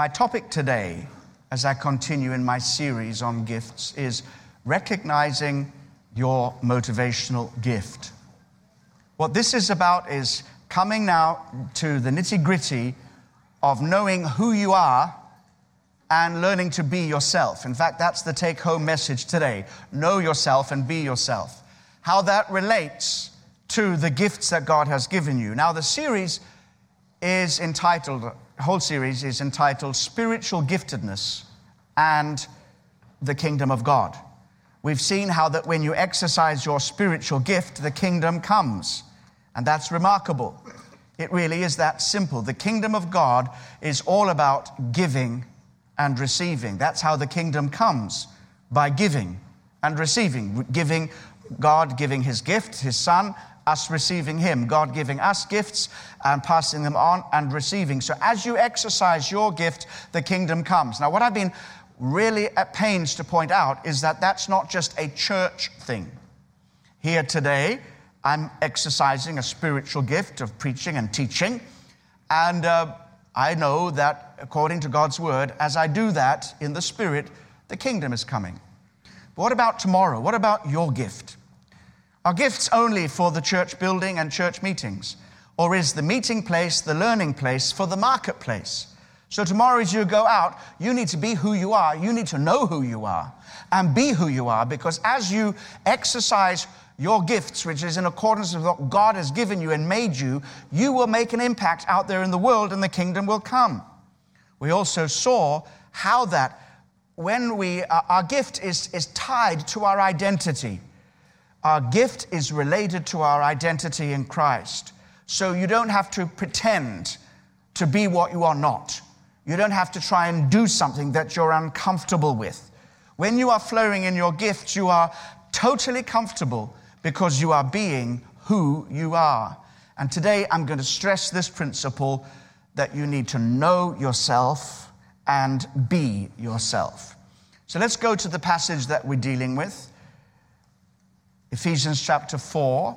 My topic today, as I continue in my series on gifts, is recognizing your motivational gift. What this is about is coming now to the nitty gritty of knowing who you are and learning to be yourself. In fact, that's the take home message today. Know yourself and be yourself. How that relates to the gifts that God has given you. Now, the series is entitled, whole series is entitled Spiritual Giftedness and the Kingdom of God. We've seen how that when you exercise your spiritual gift, the kingdom comes. And that's remarkable. It really is that simple. The kingdom of God is all about giving and receiving. That's how the kingdom comes by giving and receiving. Giving, God giving his gift, his son, us receiving him. God giving us gifts and passing them on and receiving. So as you exercise your gift, the kingdom comes. Now, what I've been really at pains to point out is that that's not just a church thing. Here today, I'm exercising a spiritual gift of preaching and teaching. And uh, I know that according to God's word, as I do that in the spirit, the kingdom is coming. But what about tomorrow? What about your gift? Are gifts only for the church building and church meetings? Or is the meeting place the learning place for the marketplace? So, tomorrow, as you go out, you need to be who you are. You need to know who you are and be who you are because as you exercise your gifts, which is in accordance with what God has given you and made you, you will make an impact out there in the world and the kingdom will come. We also saw how that when we, uh, our gift is, is tied to our identity. Our gift is related to our identity in Christ. So you don't have to pretend to be what you are not. You don't have to try and do something that you're uncomfortable with. When you are flowing in your gift, you are totally comfortable because you are being who you are. And today I'm going to stress this principle that you need to know yourself and be yourself. So let's go to the passage that we're dealing with Ephesians chapter 4.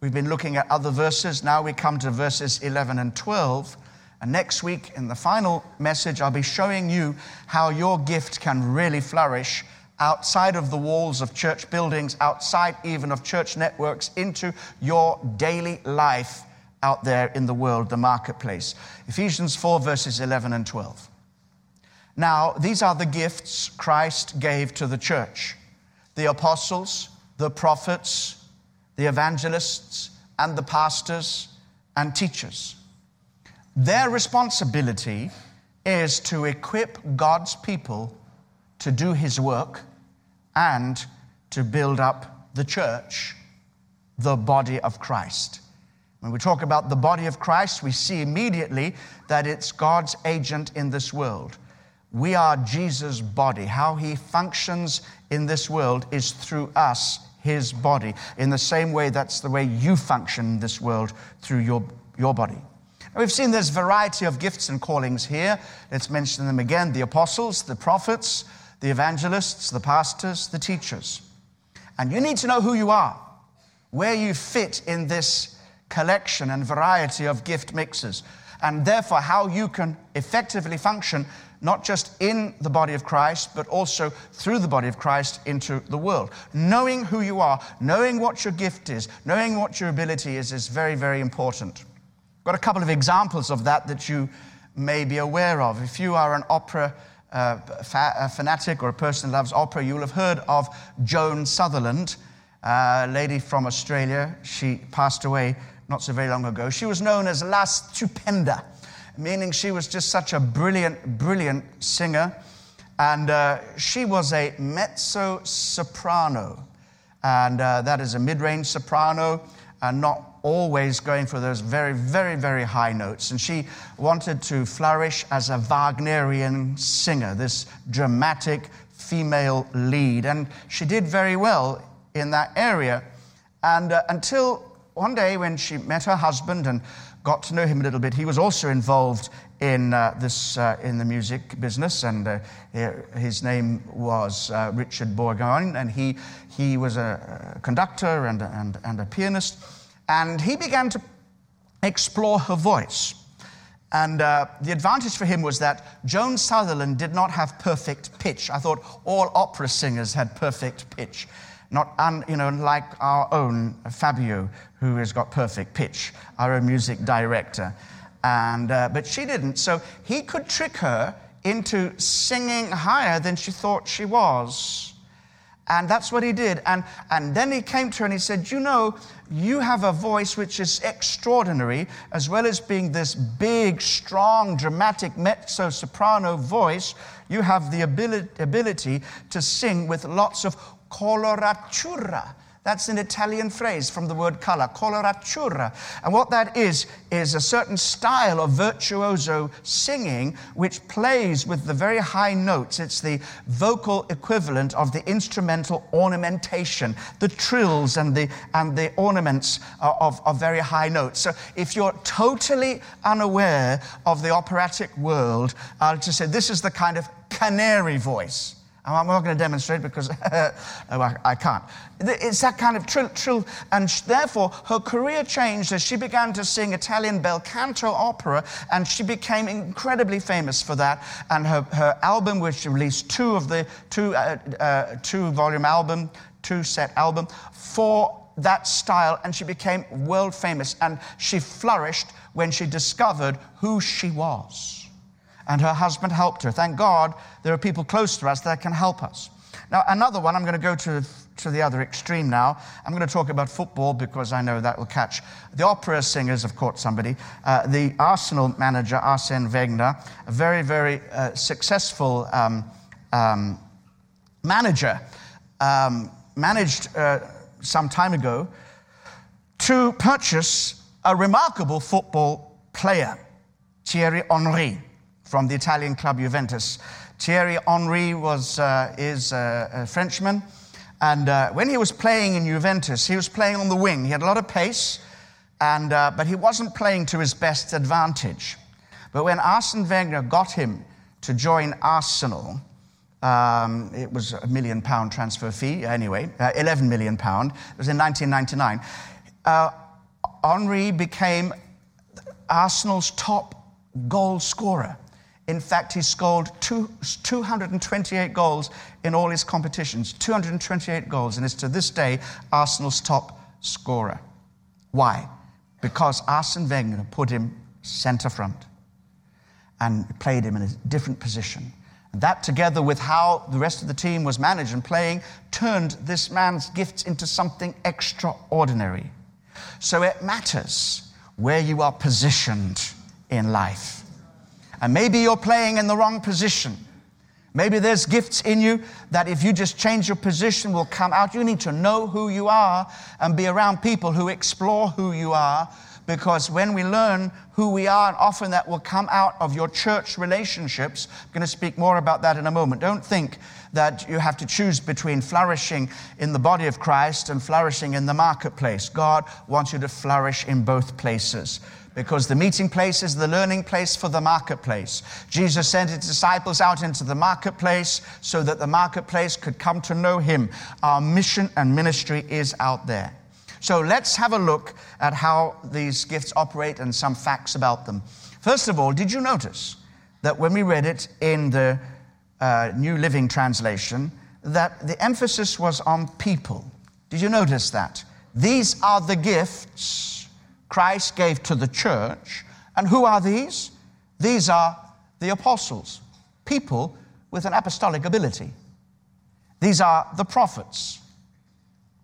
We've been looking at other verses. Now we come to verses 11 and 12. And next week, in the final message, I'll be showing you how your gift can really flourish outside of the walls of church buildings, outside even of church networks, into your daily life out there in the world, the marketplace. Ephesians 4, verses 11 and 12. Now, these are the gifts Christ gave to the church the apostles, the prophets, the evangelists, and the pastors and teachers. Their responsibility is to equip God's people to do his work and to build up the church, the body of Christ. When we talk about the body of Christ, we see immediately that it's God's agent in this world. We are Jesus' body. How he functions in this world is through us, his body. In the same way, that's the way you function in this world through your, your body. We've seen there's variety of gifts and callings here. Let's mention them again the apostles, the prophets, the evangelists, the pastors, the teachers. And you need to know who you are, where you fit in this collection and variety of gift mixes, and therefore how you can effectively function not just in the body of Christ, but also through the body of Christ into the world. Knowing who you are, knowing what your gift is, knowing what your ability is, is very, very important. Got a couple of examples of that that you may be aware of. If you are an opera uh, a fanatic or a person who loves opera, you'll have heard of Joan Sutherland, a lady from Australia. She passed away not so very long ago. She was known as La Stupenda, meaning she was just such a brilliant, brilliant singer. And uh, she was a mezzo soprano, and uh, that is a mid range soprano, and not always going for those very, very, very high notes. And she wanted to flourish as a Wagnerian singer, this dramatic female lead. And she did very well in that area. And uh, until one day when she met her husband and got to know him a little bit, he was also involved in uh, this uh, in the music business, and uh, his name was uh, Richard Bonynge, and he he was a conductor and and, and a pianist. And he began to explore her voice. And uh, the advantage for him was that Joan Sutherland did not have perfect pitch. I thought all opera singers had perfect pitch, not un, you know like our own Fabio, who has got perfect pitch, our music director. And uh, but she didn't, so he could trick her into singing higher than she thought she was. And that's what he did. And, and then he came to her and he said, You know, you have a voice which is extraordinary, as well as being this big, strong, dramatic mezzo soprano voice. You have the ability, ability to sing with lots of coloratura that's an Italian phrase from the word color, coloratura. And what that is, is a certain style of virtuoso singing which plays with the very high notes. It's the vocal equivalent of the instrumental ornamentation, the trills and the, and the ornaments uh, of, of very high notes. So if you're totally unaware of the operatic world, I'll just say this is the kind of canary voice. I'm not going to demonstrate because I can't. It's that kind of trill, trill. And therefore, her career changed as she began to sing Italian bel canto opera, and she became incredibly famous for that. And her, her album, which released two of the two, uh, uh, two volume album, two set album, for that style, and she became world famous. And she flourished when she discovered who she was and her husband helped her. Thank God there are people close to us that can help us. Now, another one, I'm going to go to, to the other extreme now. I'm going to talk about football because I know that will catch. The opera singers have caught somebody. Uh, the Arsenal manager, Arsene Wenger, a very, very uh, successful um, um, manager, um, managed uh, some time ago to purchase a remarkable football player, Thierry Henry from the Italian club Juventus. Thierry Henry was, uh, is a, a, Frenchman. And uh, when he was playing in Juventus, he was playing on the wing. He had a lot of pace, and, uh, but he wasn't playing to his best advantage. But when Arsene Wenger got him to join Arsenal, um, it was a million pound transfer fee, anyway, uh, 11 million pound. It was in 1999. Uh, Henry became Arsenal's top goal scorer. In fact, he scored two, 228 goals in all his competitions. 228 goals, and is to this day Arsenal's top scorer. Why? Because Arsene Wenger put him centre front and played him in a different position. And that, together with how the rest of the team was managed and playing, turned this man's gifts into something extraordinary. So it matters where you are positioned in life. And maybe you're playing in the wrong position. Maybe there's gifts in you that if you just change your position will come out. You need to know who you are and be around people who explore who you are because when we learn who we are, and often that will come out of your church relationships. I'm going to speak more about that in a moment. Don't think that you have to choose between flourishing in the body of Christ and flourishing in the marketplace. God wants you to flourish in both places because the meeting place is the learning place for the marketplace. Jesus sent his disciples out into the marketplace so that the marketplace could come to know him. Our mission and ministry is out there. So let's have a look at how these gifts operate and some facts about them. First of all, did you notice that when we read it in the uh, New Living Translation, that the emphasis was on people? Did you notice that? These are the gifts Christ gave to the church. And who are these? These are the apostles, people with an apostolic ability. These are the prophets,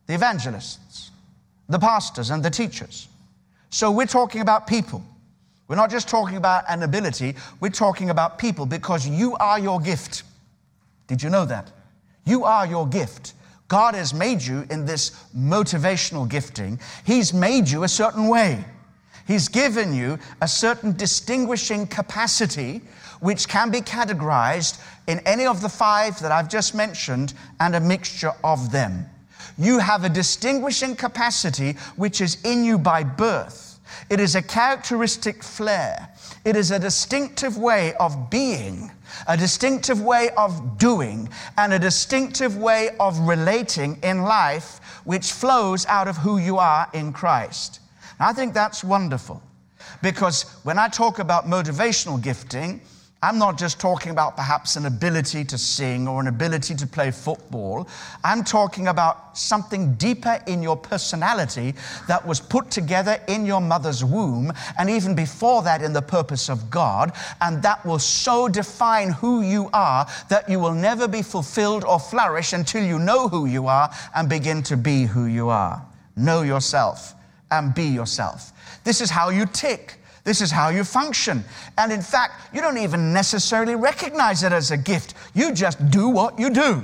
the evangelists, the pastors, and the teachers. So we're talking about people. We're not just talking about an ability, we're talking about people because you are your gift. Did you know that? You are your gift. God has made you in this motivational gifting, He's made you a certain way. He's given you a certain distinguishing capacity which can be categorized in any of the five that I've just mentioned and a mixture of them. You have a distinguishing capacity which is in you by birth. It is a characteristic flair. It is a distinctive way of being a distinctive way of doing, and a distinctive way of relating in life, which flows out of who you are in Christ. And I think that's wonderful. Because when I talk about motivational gifting, I'm not just talking about perhaps an ability to sing or an ability to play football. I'm talking about something deeper in your personality that was put together in your mother's womb and even before that in the purpose of God. And that will so define who you are that you will never be fulfilled or flourish until you know who you are and begin to be who you are. Know yourself and be yourself. This is how you tick. This is how you function. And in fact, you don't even necessarily recognize it as a gift. You just do what you do.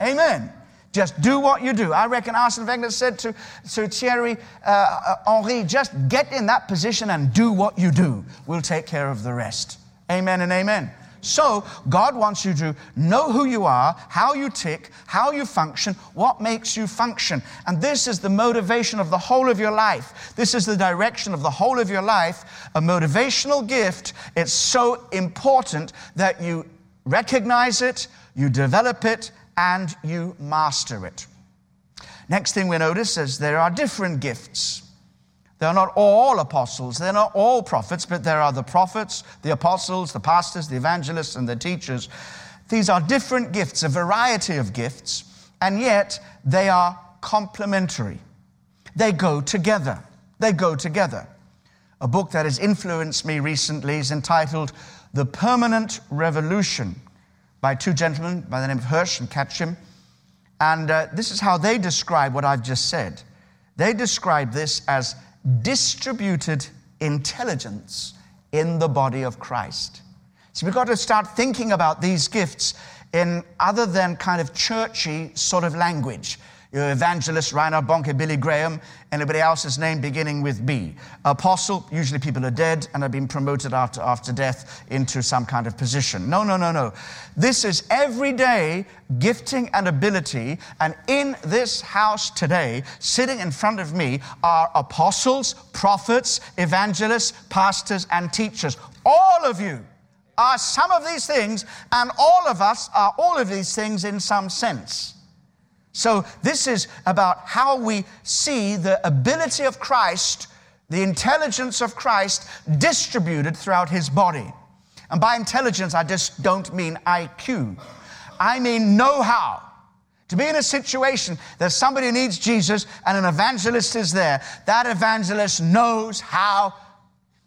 Amen. Just do what you do. I reckon Arsene Wenger said to, to Thierry uh, uh, Henry, just get in that position and do what you do. We'll take care of the rest. Amen and amen. So, God wants you to know who you are, how you tick, how you function, what makes you function. And this is the motivation of the whole of your life. This is the direction of the whole of your life. A motivational gift. It's so important that you recognize it, you develop it, and you master it. Next thing we notice is there are different gifts. They're not all apostles, they're not all prophets, but there are the prophets, the apostles, the pastors, the evangelists, and the teachers. These are different gifts, a variety of gifts, and yet they are complementary. They go together. They go together. A book that has influenced me recently is entitled The Permanent Revolution by two gentlemen by the name of Hirsch and Catchim. And uh, this is how they describe what I've just said. They describe this as distributed intelligence in the body of Christ. So we've got to start thinking about these gifts in other than kind of churchy sort of language your evangelist, Reinhard Bonnke, Billy Graham, anybody else's name beginning with B. Apostle, usually people are dead and have been promoted after, after death into some kind of position. No, no, no, no. This is everyday gifting and ability. And in this house today, sitting in front of me, are apostles, prophets, evangelists, pastors, and teachers. All of you are some of these things, and all of us are all of these things in some sense. So, this is about how we see the ability of Christ, the intelligence of Christ distributed throughout his body. And by intelligence, I just don't mean IQ, I mean know how. To be in a situation that somebody needs Jesus and an evangelist is there, that evangelist knows how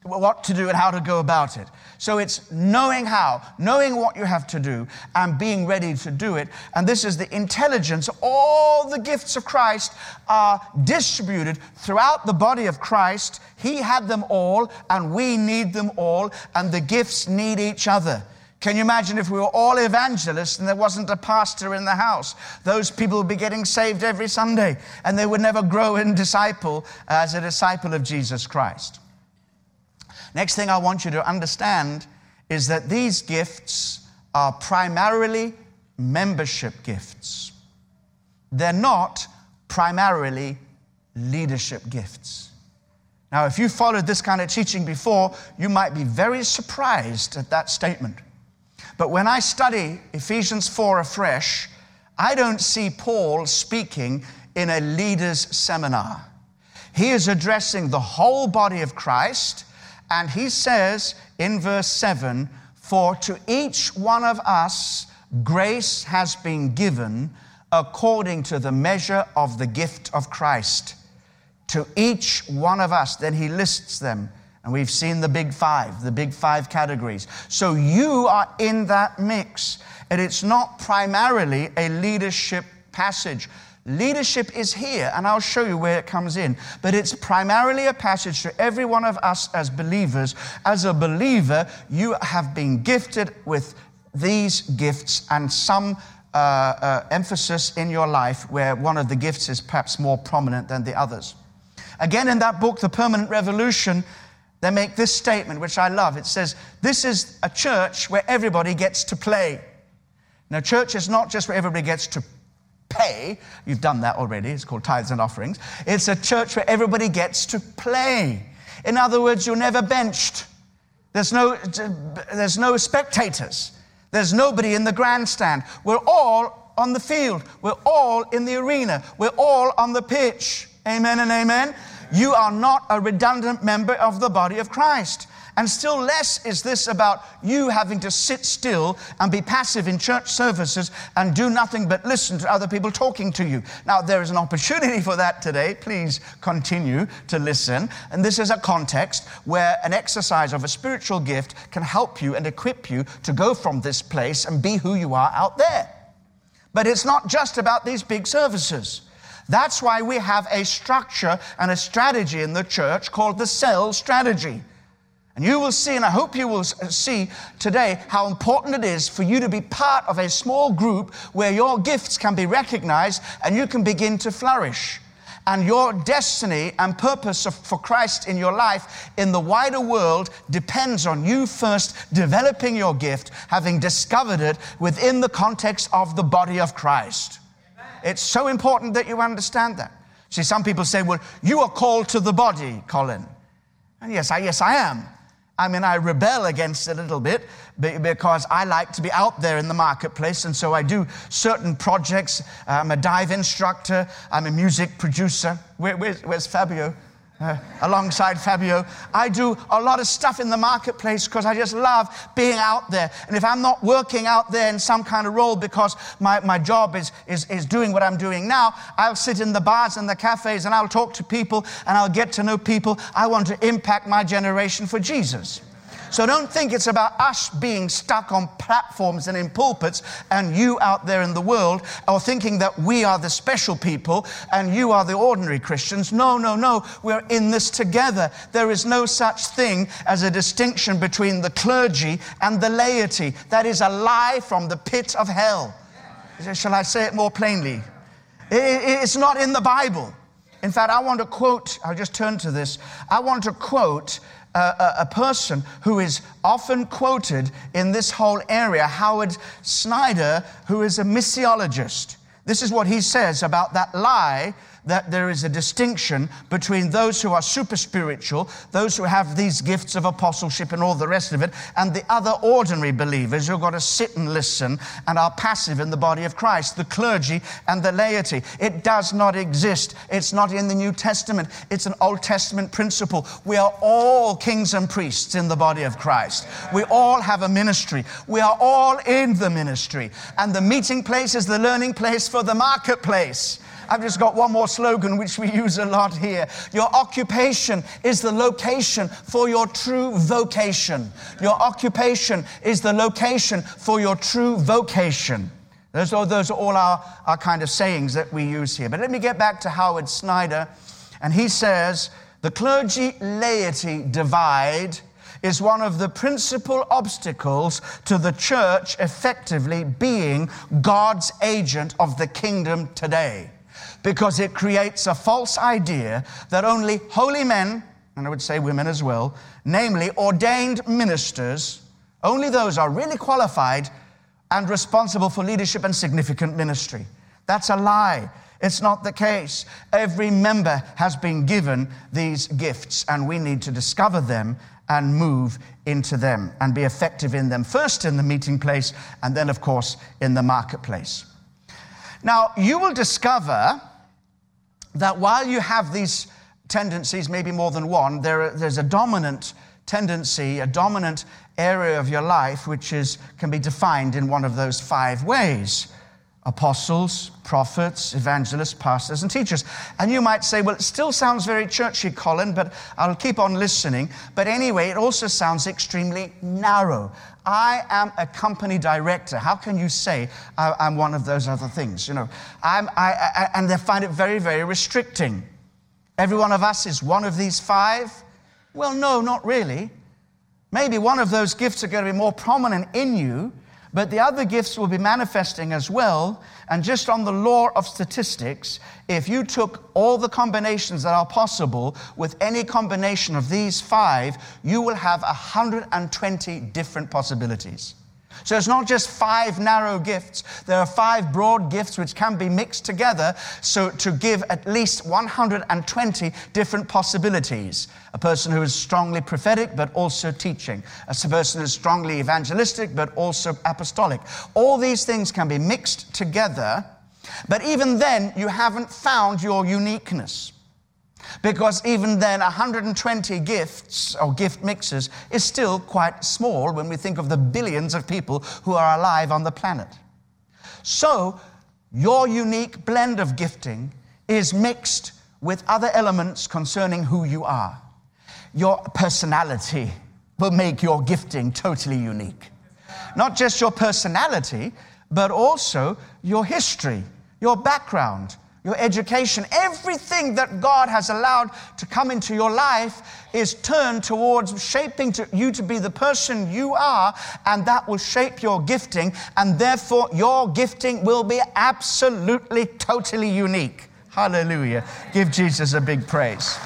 what to do and how to go about it. So it's knowing how, knowing what you have to do, and being ready to do it. And this is the intelligence. All the gifts of Christ are distributed throughout the body of Christ. He had them all, and we need them all, and the gifts need each other. Can you imagine if we were all evangelists and there wasn't a pastor in the house? Those people would be getting saved every Sunday, and they would never grow in disciple as a disciple of Jesus Christ. Next thing I want you to understand is that these gifts are primarily membership gifts. They're not primarily leadership gifts. Now, if you followed this kind of teaching before, you might be very surprised at that statement. But when I study Ephesians 4 afresh, I don't see Paul speaking in a leader's seminar. He is addressing the whole body of Christ and he says in verse 7 For to each one of us grace has been given according to the measure of the gift of Christ. To each one of us. Then he lists them. And we've seen the big five, the big five categories. So you are in that mix. And it's not primarily a leadership passage. Leadership is here, and I'll show you where it comes in. But it's primarily a passage to every one of us as believers. As a believer, you have been gifted with these gifts and some uh, uh, emphasis in your life where one of the gifts is perhaps more prominent than the others. Again, in that book, The Permanent Revolution, they make this statement, which I love. It says, This is a church where everybody gets to play. Now, church is not just where everybody gets to pay. You've done that already. It's called tithes and offerings. It's a church where everybody gets to play. In other words, you're never benched. There's no, there's no spectators. There's nobody in the grandstand. We're all on the field. We're all in the arena. We're all on the pitch. Amen and amen. You are not a redundant member of the body of Christ. And still less is this about you having to sit still and be passive in church services and do nothing but listen to other people talking to you. Now, there is an opportunity for that today. Please continue to listen. And this is a context where an exercise of a spiritual gift can help you and equip you to go from this place and be who you are out there. But it's not just about these big services. That's why we have a structure and a strategy in the church called the cell strategy. And you will see, and I hope you will uh, see today, how important it is for you to be part of a small group where your gifts can be recognized and you can begin to flourish. And your destiny and purpose for Christ in your life in the wider world depends on you first developing your gift, having discovered it within the context of the body of Christ. It's so important that you understand that. See, some people say, well, you are called to the body, Colin. And yes, I, yes, I am. I mean, I rebel against it a little bit because I like to be out there in the marketplace. And so I do certain projects. I'm a dive instructor, I'm a music producer. Where, where's, where's Fabio? alongside Fabio. I do a lot of stuff in the marketplace because I just love being out there. And if I'm not working out there in some kind of role because my, my job is, is, is doing what I'm doing now, I'll sit in the bars and the cafes and I'll talk to people and I'll get to know people. I want to impact my generation for Jesus. So don't think it's about us being stuck on platforms and in pulpits and you out there in the world, or thinking that we are the special people and you are the ordinary Christians. No, no, no. We're in this together. There is no such thing as a distinction between the clergy and the laity. That is a lie from the pit of hell. Shall I say it more plainly? It's not in the Bible. In fact, I want to quote, I'll just turn to this. I want to quote a, a, person who is often quoted in this whole area, Howard Snyder, who is a missiologist. This is what he says about that lie that there is a distinction between those who are super spiritual, those who have these gifts of apostleship and all the rest of it, and the other ordinary believers who've got to sit and listen and are passive in the body of Christ, the clergy and the laity. It does not exist. It's not in the New Testament. It's an Old Testament principle. We are all kings and priests in the body of Christ. We all have a ministry. We are all in the ministry. And the meeting place is the learning place for the marketplace. I've just got one more slogan which we use a lot here. Your occupation is the location for your true vocation. Your occupation is the location for your true vocation. Those are, those are all our, our kind of sayings that we use here. But let me get back to Howard Snyder. And he says the clergy laity divide is one of the principal obstacles to the church effectively being God's agent of the kingdom today because it creates a false idea that only holy men, and I would say women as well, namely ordained ministers, only those are really qualified and responsible for leadership and significant ministry. That's a lie. It's not the case. Every member has been given these gifts, and we need to discover them and move into them and be effective in them, first in the meeting place, and then, of course, in the marketplace. Now, you will discover that while you have these tendencies, maybe more than one, there, there's a dominant tendency, a dominant area of your life which is, can be defined in one of those five ways apostles, prophets, evangelists, pastors, and teachers. And you might say, well, it still sounds very churchy, Colin, but I'll keep on listening. But anyway, it also sounds extremely narrow. I am a company director. How can you say uh, I'm one of those other things? You know, I'm, I, I, and they find it very, very restricting. Every one of us is one of these five. Well, no, not really. Maybe one of those gifts are going to be more prominent in you, but the other gifts will be manifesting as well. And just on the law of statistics, if you took all the combinations that are possible with any combination of these five, you will have 120 different possibilities. So it's not just five narrow gifts. There are five broad gifts which can be mixed together so to give at least 120 different possibilities. A person who is strongly prophetic but also teaching. A person who is strongly evangelistic but also apostolic. All these things can be mixed together, but even then you haven't found your uniqueness. Because even then, 120 gifts or gift mixes is still quite small when we think of the billions of people who are alive on the planet. So, your unique blend of gifting is mixed with other elements concerning who you are. Your personality will make your gifting totally unique. Not just your personality, but also your history, your background, your education, everything that God has allowed to come into your life is turned towards shaping to you to be the person you are, and that will shape your gifting, and therefore your gifting will be absolutely, totally unique. Hallelujah. Give Jesus a big praise.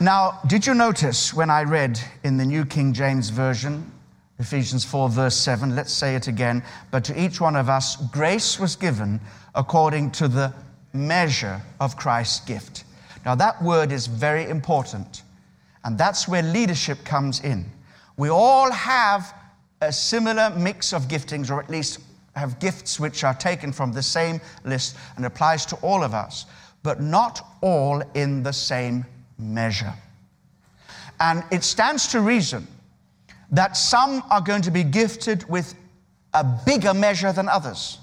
Now, did you notice when I read in the New King James Version, Ephesians 4, verse 7, let's say it again. But to each one of us, grace was given according to the measure of Christ's gift. Now, that word is very important, and that's where leadership comes in. We all have a similar mix of giftings, or at least have gifts which are taken from the same list and applies to all of us, but not all in the same measure. And it stands to reason that some are going to be gifted with a bigger measure than others.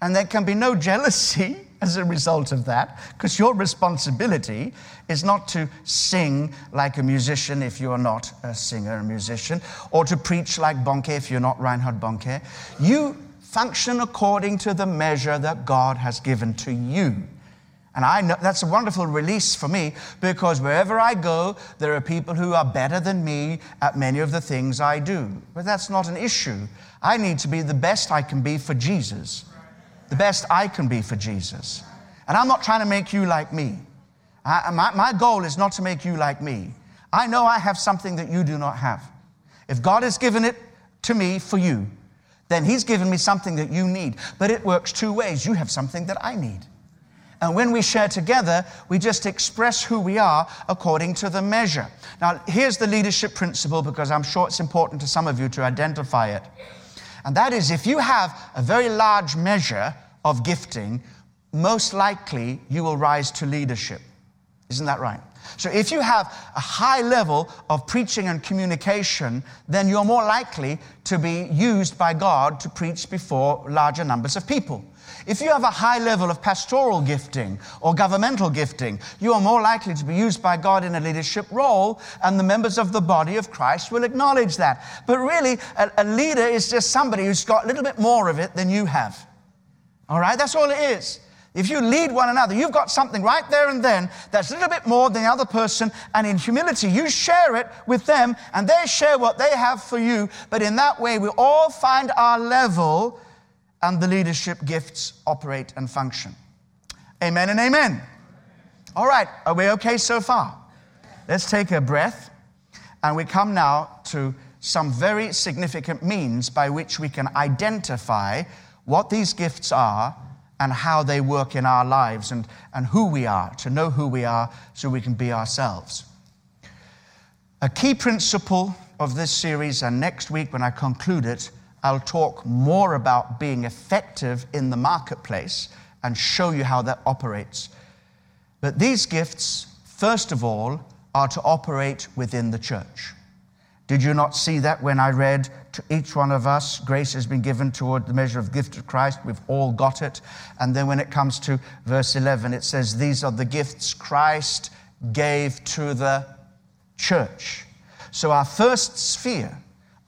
And there can be no jealousy as a result of that, because your responsibility is not to sing like a musician if you are not a singer, a musician, or to preach like Bonnke if you're not Reinhard Bonnke. You function according to the measure that God has given to you. And I know that's a wonderful release for me because wherever I go, there are people who are better than me at many of the things I do. But that's not an issue. I need to be the best I can be for Jesus, the best I can be for Jesus. And I'm not trying to make you like me. I, my, my goal is not to make you like me. I know I have something that you do not have. If God has given it to me for you, then He's given me something that you need. But it works two ways. You have something that I need. And when we share together, we just express who we are according to the measure. Now, here's the leadership principle because I'm sure it's important to some of you to identify it. And that is if you have a very large measure of gifting, most likely you will rise to leadership. Isn't that right? So if you have a high level of preaching and communication, then you're more likely to be used by God to preach before larger numbers of people. If you have a high level of pastoral gifting or governmental gifting, you are more likely to be used by God in a leadership role, and the members of the body of Christ will acknowledge that. But really, a, a leader is just somebody who's got a little bit more of it than you have. All right? That's all it is. If you lead one another, you've got something right there and then that's a little bit more than the other person, and in humility, you share it with them, and they share what they have for you. But in that way, we all find our level and the leadership gifts operate and function. Amen and amen. All right, are we okay so far? Let's take a breath and we come now to some very significant means by which we can identify what these gifts are and how they work in our lives and, and who we are, to know who we are so we can be ourselves. A key principle of this series, and next week when I conclude it, I'll talk more about being effective in the marketplace and show you how that operates. But these gifts, first of all, are to operate within the church. Did you not see that when I read to each one of us, grace has been given toward the measure of gift of Christ? We've all got it. And then when it comes to verse 11, it says, These are the gifts Christ gave to the church. So our first sphere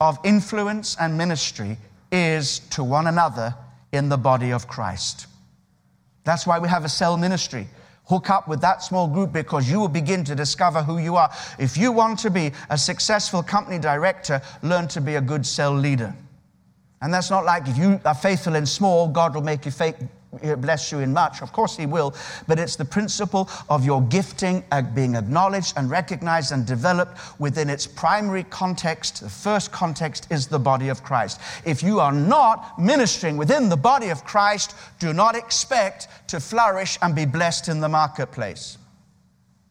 of influence and ministry is to one another in the body of Christ. That's why we have a cell ministry. Hook up with that small group because you will begin to discover who you are. If you want to be a successful company director, learn to be a good cell leader. And that's not like if you are faithful in small, God will make you bless you in much. Of course, He will. But it's the principle of your gifting uh, being acknowledged and recognized and developed within its primary context. The first context is the body of Christ. If you are not ministering within the body of Christ, do not expect to flourish and be blessed in the marketplace.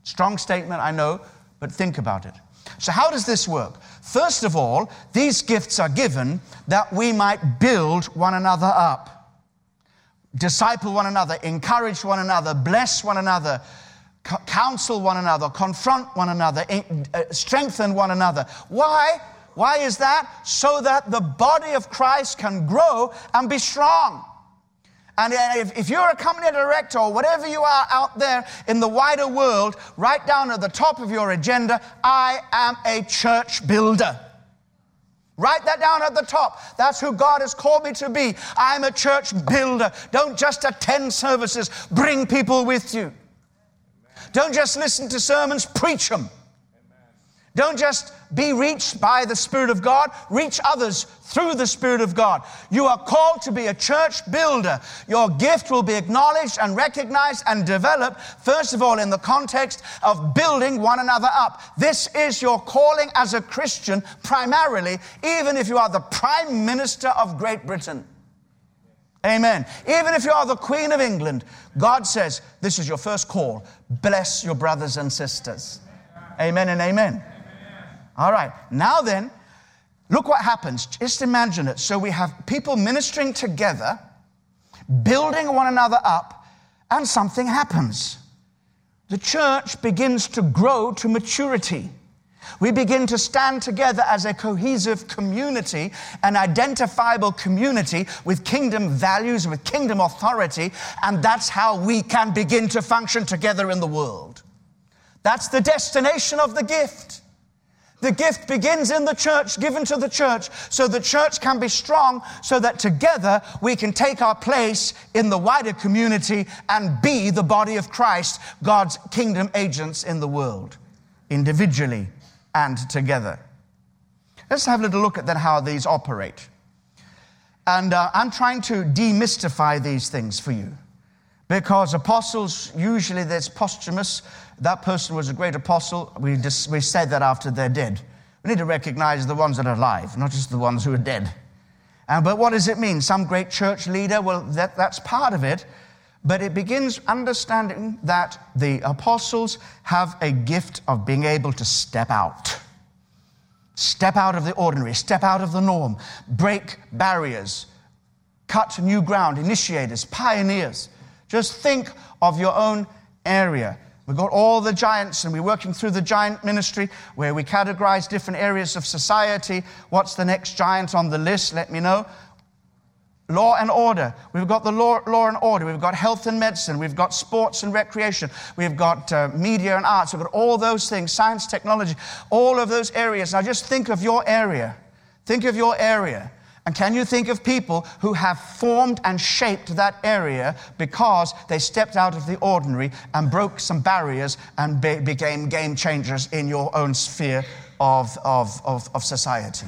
Strong statement, I know, but think about it. So, how does this work? First of all, these gifts are given that we might build one another up. Disciple one another, encourage one another, bless one another, counsel one another, confront one another, uh, strengthen one another. Why? Why is that? So that the body of Christ can grow and be strong. And if, if, you're a company director or whatever you are out there in the wider world, write down at the top of your agenda, I am a church builder. Write that down at the top. That's who God has called me to be. I'm a church builder. Don't just attend services, bring people with you. Don't just listen to sermons, preach them. Don't just be reached by the Spirit of God, reach others through the Spirit of God. You are called to be a church builder. Your gift will be acknowledged and recognized and developed, first of all, in the context of building one another up. This is your calling as a Christian, primarily, even if you are the Prime Minister of Great Britain. Amen. Even if you are the Queen of England, God says, This is your first call. Bless your brothers and sisters. Amen and amen. All right, now then, look what happens. Just imagine it. So we have people ministering together, building one another up, and something happens. The church begins to grow to maturity. We begin to stand together as a cohesive community, an identifiable community with kingdom values, with kingdom authority, and that's how we can begin to function together in the world. That's the destination of the gift. The gift begins in the church, given to the church, so the church can be strong, so that together we can take our place in the wider community and be the body of Christ, God's kingdom agents in the world, individually and together. Let's have a little look at then how these operate. And uh, I'm trying to demystify these things for you. Because apostles, usually there's posthumous. That person was a great apostle. We, we said that after they're dead. We need to recognize the ones that are alive, not just the ones who are dead. But what does it mean? Some great church leader? Well, that, that's part of it. But it begins understanding that the apostles have a gift of being able to step out. Step out of the ordinary, step out of the norm, break barriers, cut new ground, initiators, pioneers. Just think of your own area. We've got all the giants, and we're working through the giant ministry where we categorize different areas of society. What's the next giant on the list? Let me know. Law and order. We've got the law, law and order. We've got health and medicine. We've got sports and recreation. We've got uh, media and arts. We've got all those things, science, technology, all of those areas. Now just think of your area. Think of your area. And can you think of people who have formed and shaped that area because they stepped out of the ordinary and broke some barriers and be- became game changers in your own sphere of, of, of, of society?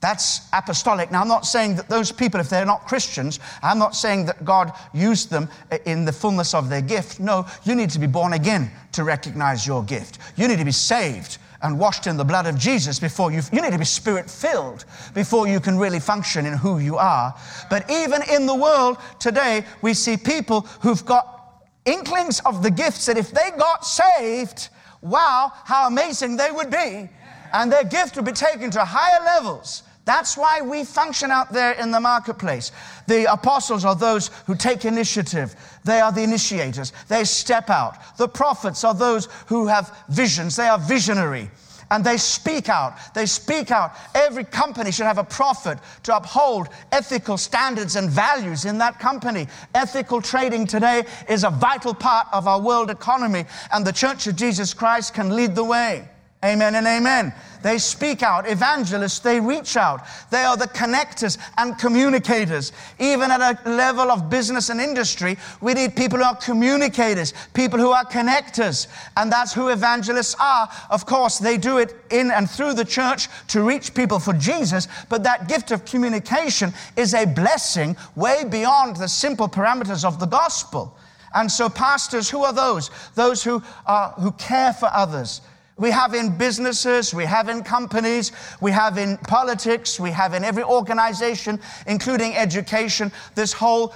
That's apostolic. Now, I'm not saying that those people, if they're not Christians, I'm not saying that God used them in the fullness of their gift. No, you need to be born again to recognize your gift. You need to be saved and washed in the blood of Jesus before you, you need to be spirit filled before you can really function in who you are. But even in the world today, we see people who've got inklings of the gifts that if they got saved, wow, how amazing they would be. And their gift would be taken to higher levels that's why we function out there in the marketplace. The apostles are those who take initiative. They are the initiators. They step out. The prophets are those who have visions. They are visionary. And they speak out. They speak out. Every company should have a prophet to uphold ethical standards and values in that company. Ethical trading today is a vital part of our world economy, and the Church of Jesus Christ can lead the way. Amen and amen. They speak out. Evangelists, they reach out. They are the connectors and communicators. Even at a level of business and industry, we need people who are communicators, people who are connectors. And that's who evangelists are. Of course, they do it in and through the church to reach people for Jesus, but that gift of communication is a blessing way beyond the simple parameters of the gospel. And so, pastors, who are those? Those who, are, who care for others we have in businesses, we have in companies, we have in politics, we have in every organization, including education, this whole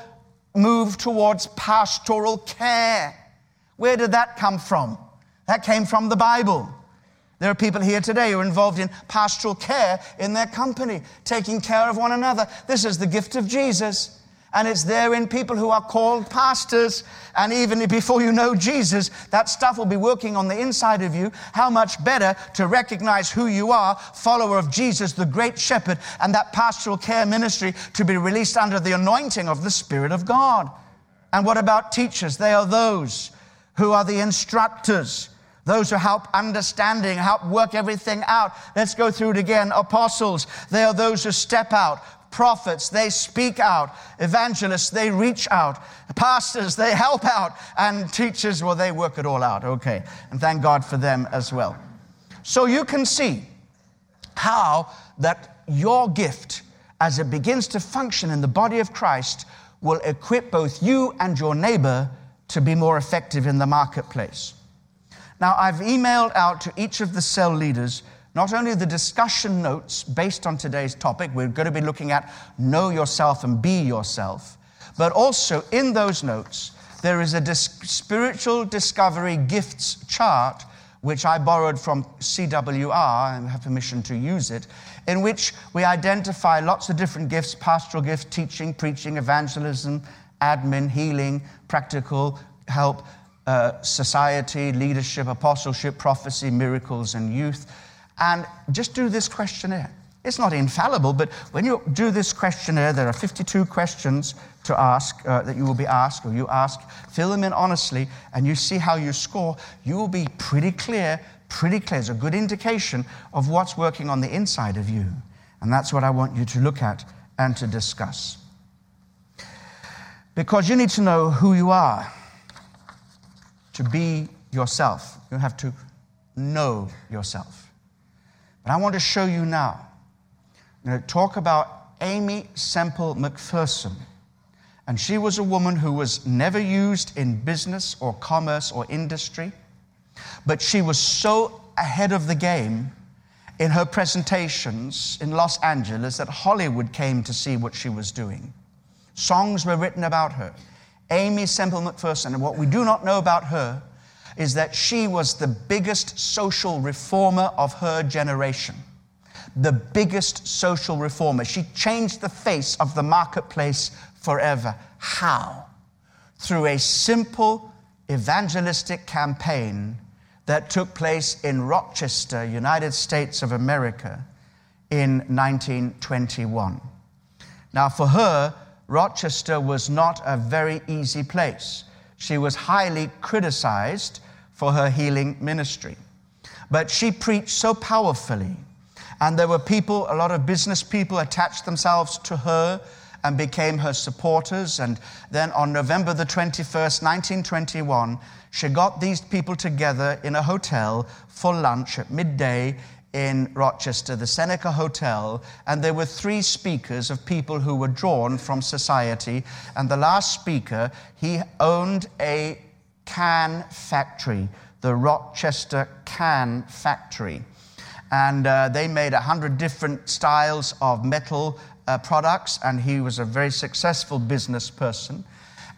move towards pastoral care. Where did that come from? That came from the Bible. There are people here today who are involved in pastoral care in their company, taking care of one another. This is the gift of Jesus. And it's there in people who are called pastors. And even before you know Jesus, that stuff will be working on the inside of you. How much better to recognize who you are, follower of Jesus, the great shepherd, and that pastoral care ministry to be released under the anointing of the Spirit of God. And what about teachers? They are those who are the instructors, those who help understanding, help work everything out. Let's go through it again. Apostles, they are those who step out prophets, they speak out. Evangelists, they reach out. Pastors, they help out. And teachers, well, they work it all out. Okay. And thank God for them as well. So you can see how that your gift, as it begins to function in the body of Christ, will equip both you and your neighbor to be more effective in the marketplace. Now, I've emailed out to each of the cell leaders not only the discussion notes based on today's topic, we're going to be looking at know yourself and be yourself, but also in those notes, there is a dis- spiritual discovery gifts chart, which I borrowed from CWR and have permission to use it, in which we identify lots of different gifts pastoral gifts, teaching, preaching, evangelism, admin, healing, practical help, uh, society, leadership, apostleship, prophecy, miracles, and youth and just do this questionnaire. It's not infallible, but when you do this questionnaire, there are 52 questions to ask uh, that you will be asked, or you ask, fill them in honestly, and you see how you score. You will be pretty clear, pretty clear. It's a good indication of what's working on the inside of you. And that's what I want you to look at and to discuss. Because you need to know who you are to be yourself. You have to know yourself. And I want to show you now. I'm going to talk about Aimee Semple McPherson. And she was a woman who was never used in business or commerce or industry, but she was so ahead of the game in her presentations in Los Angeles that Hollywood came to see what she was doing. Songs were written about her. Aimee Semple McPherson, and what we do not know about her is that she was the biggest social reformer of her generation. The biggest social reformer. She changed the face of the marketplace forever. How? Through a simple evangelistic campaign that took place in Rochester, United States of America, in 1921. Now, for her, Rochester was not a very easy place. She was highly criticized for her healing ministry. But she preached so powerfully, and there were people, a lot of business people attached themselves to her and became her supporters. And then on November the 21st, 1921, she got these people together in a hotel for lunch at midday in Rochester, the Seneca Hotel, and there were three speakers of people who were drawn from society. And the last speaker, he owned a can factory, the Rochester Can Factory. And uh, they made a hundred different styles of metal uh, products, and he was a very successful business person.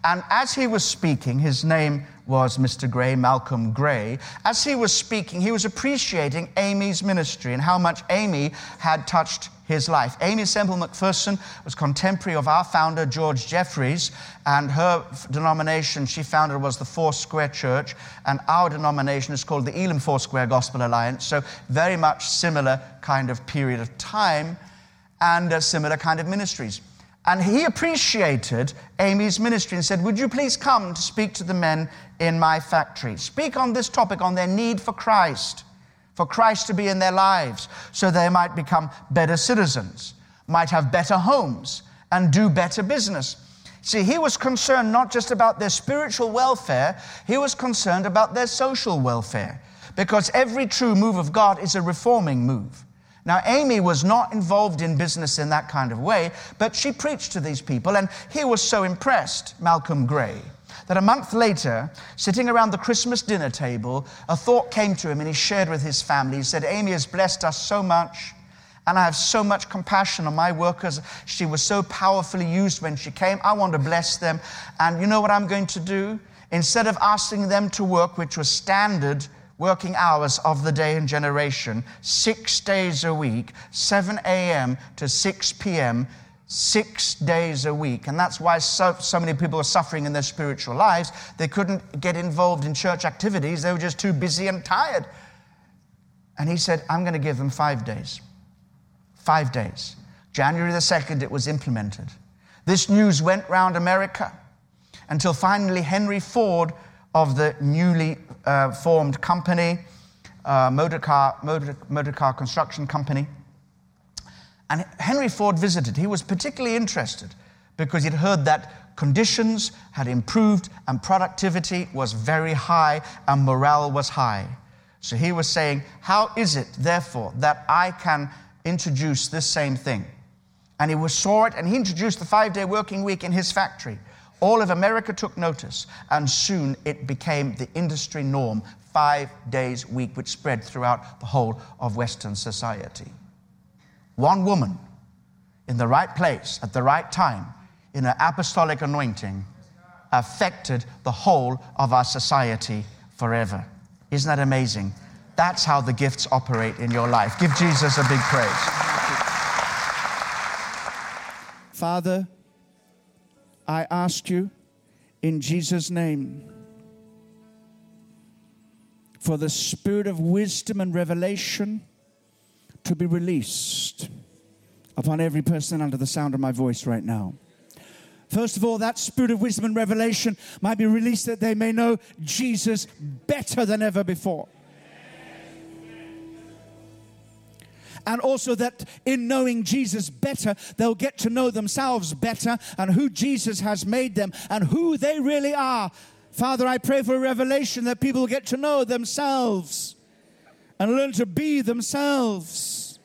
And as he was speaking, his name was Mr. Gray, Malcolm Gray. As he was speaking, he was appreciating Aimee's ministry and how much Aimee had touched his life. Aimee Semple McPherson was contemporary of our founder, George Jeffreys, and her denomination she founded was the Foursquare Church, and our denomination is called the Elim Foursquare Gospel Alliance. So, very much similar kind of period of time and a similar kind of ministries. And he appreciated Aimee's ministry and said, Would you please come to speak to the men in my factory? Speak on this topic, on their need for Christ, for Christ to be in their lives, so they might become better citizens, might have better homes, and do better business. See, he was concerned not just about their spiritual welfare, he was concerned about their social welfare. Because every true move of God is a reforming move. Now, Aimee was not involved in business in that kind of way, but she preached to these people, and he was so impressed, Malcolm Gray, that a month later, sitting around the Christmas dinner table, a thought came to him and he shared with his family. He said, Aimee has blessed us so much, and I have so much compassion on my workers. She was so powerfully used when she came. I want to bless them. And you know what I'm going to do? Instead of asking them to work, which was standard, working hours of the day and generation, six days a week, 7 a.m. to 6 p.m., six days a week. And that's why so, so many people are suffering in their spiritual lives. They couldn't get involved in church activities, they were just too busy and tired. And he said, I'm going to give them five days. Five days. January the 2nd, it was implemented. This news went round America until finally Henry Ford of the newly uh, formed company, uh, motor, car, motor, motor car construction company, and Henry Ford visited. He was particularly interested because he'd heard that conditions had improved and productivity was very high and morale was high. So he was saying, How is it, therefore, that I can introduce this same thing? And he saw it and he introduced the five day working week in his factory. All of America took notice, and soon it became the industry norm five days a week, which spread throughout the whole of Western society. One woman in the right place at the right time in an apostolic anointing affected the whole of our society forever. Isn't that amazing? That's how the gifts operate in your life. Give Jesus a big praise. Father, I ask you in Jesus' name for the spirit of wisdom and revelation to be released upon every person under the sound of my voice right now. First of all, that spirit of wisdom and revelation might be released that they may know Jesus better than ever before. And also that in knowing Jesus better, they'll get to know themselves better and who Jesus has made them and who they really are. Father, I pray for a revelation that people get to know themselves and learn to be themselves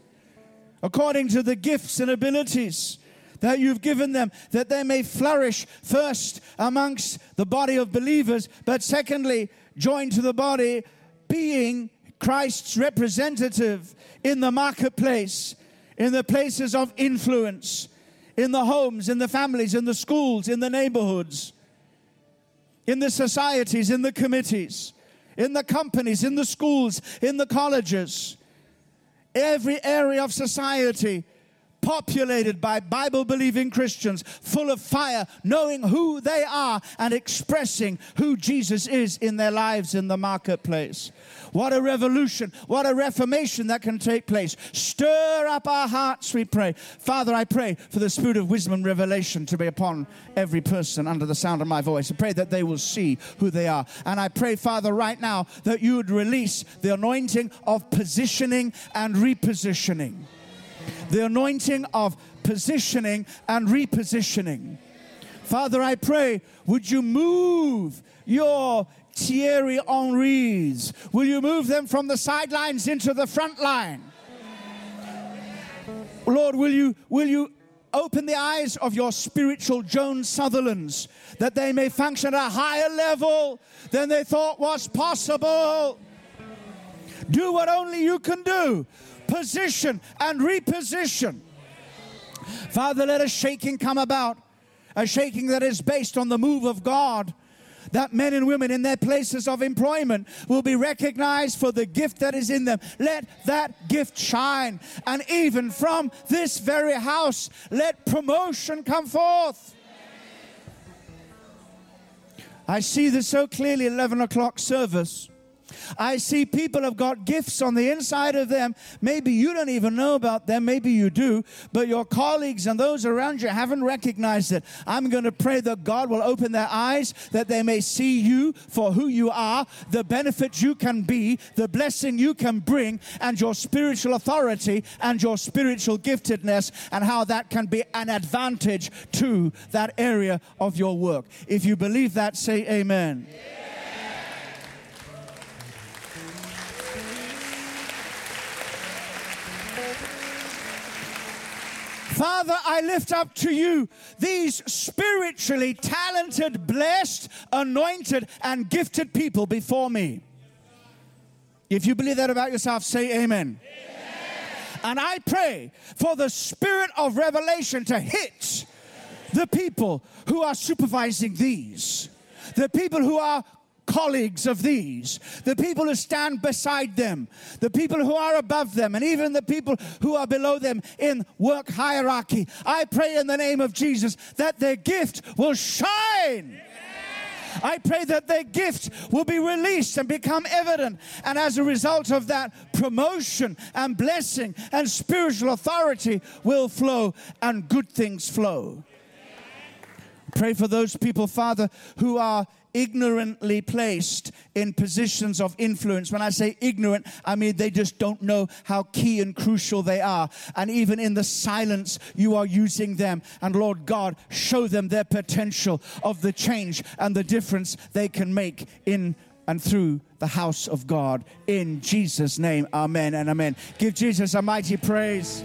according to the gifts and abilities that you've given them, that they may flourish first amongst the body of believers, but secondly, join to the body, being Christ's representative in the marketplace, in the places of influence, in the homes, in the families, in the schools, in the neighborhoods, in the societies, in the committees in the companies, in the schools, in the colleges, every area of society populated by Bible believing Christians, full of fire, knowing who they are and expressing who Jesus is in their lives in the marketplace. What a revolution, what a reformation that can take place. Stir up our hearts, we pray. Father, I pray for the spirit of wisdom and revelation to be upon every person under the sound of my voice. I pray that they will see who they are. And I pray, Father, right now that you would release the anointing of positioning and repositioning the anointing of positioning and repositioning. Father, I pray, would you move your Thierry Henrys? Will you move them from the sidelines into the front line? Lord, will you, will you open the eyes of your spiritual Joan Sutherlands that they may function at a higher level than they thought was possible? Do what only you can do position and reposition. Father, let a shaking come about, a shaking that is based on the move of God. That men and women in their places of employment will be recognized for the gift that is in them. Let that gift shine. And even from this very house, let promotion come forth. I see this so clearly, 11 o'clock service. I see people have got gifts on the inside of them. Maybe you don't even know about them, maybe you do, but your colleagues and those around you haven't recognized it. I'm going to pray that God will open their eyes that they may see you for who you are, the benefit you can be, the blessing you can bring, and your spiritual authority and your spiritual giftedness, and how that can be an advantage to that area of your work. If you believe that, say amen. Yeah. Father, I lift up to you these spiritually talented, blessed, anointed, and gifted people before me. If you believe that about yourself, say amen. amen. And I pray for the spirit of revelation to hit the people who are supervising these, the people who are colleagues of these, the people who stand beside them, the people who are above them, and even the people who are below them in work hierarchy. I pray in the name of Jesus that their gift will shine. I pray that their gift will be released and become evident. And as a result of that, promotion and blessing and spiritual authority will flow and good things flow. Pray for those people, Father, who are ignorantly placed in positions of influence. When I say ignorant, I mean they just don't know how key and crucial they are. And even in the silence, you are using them. And Lord God, show them their potential of the change and the difference they can make in and through the house of God. In Jesus' name, amen and amen. Give Jesus a mighty praise.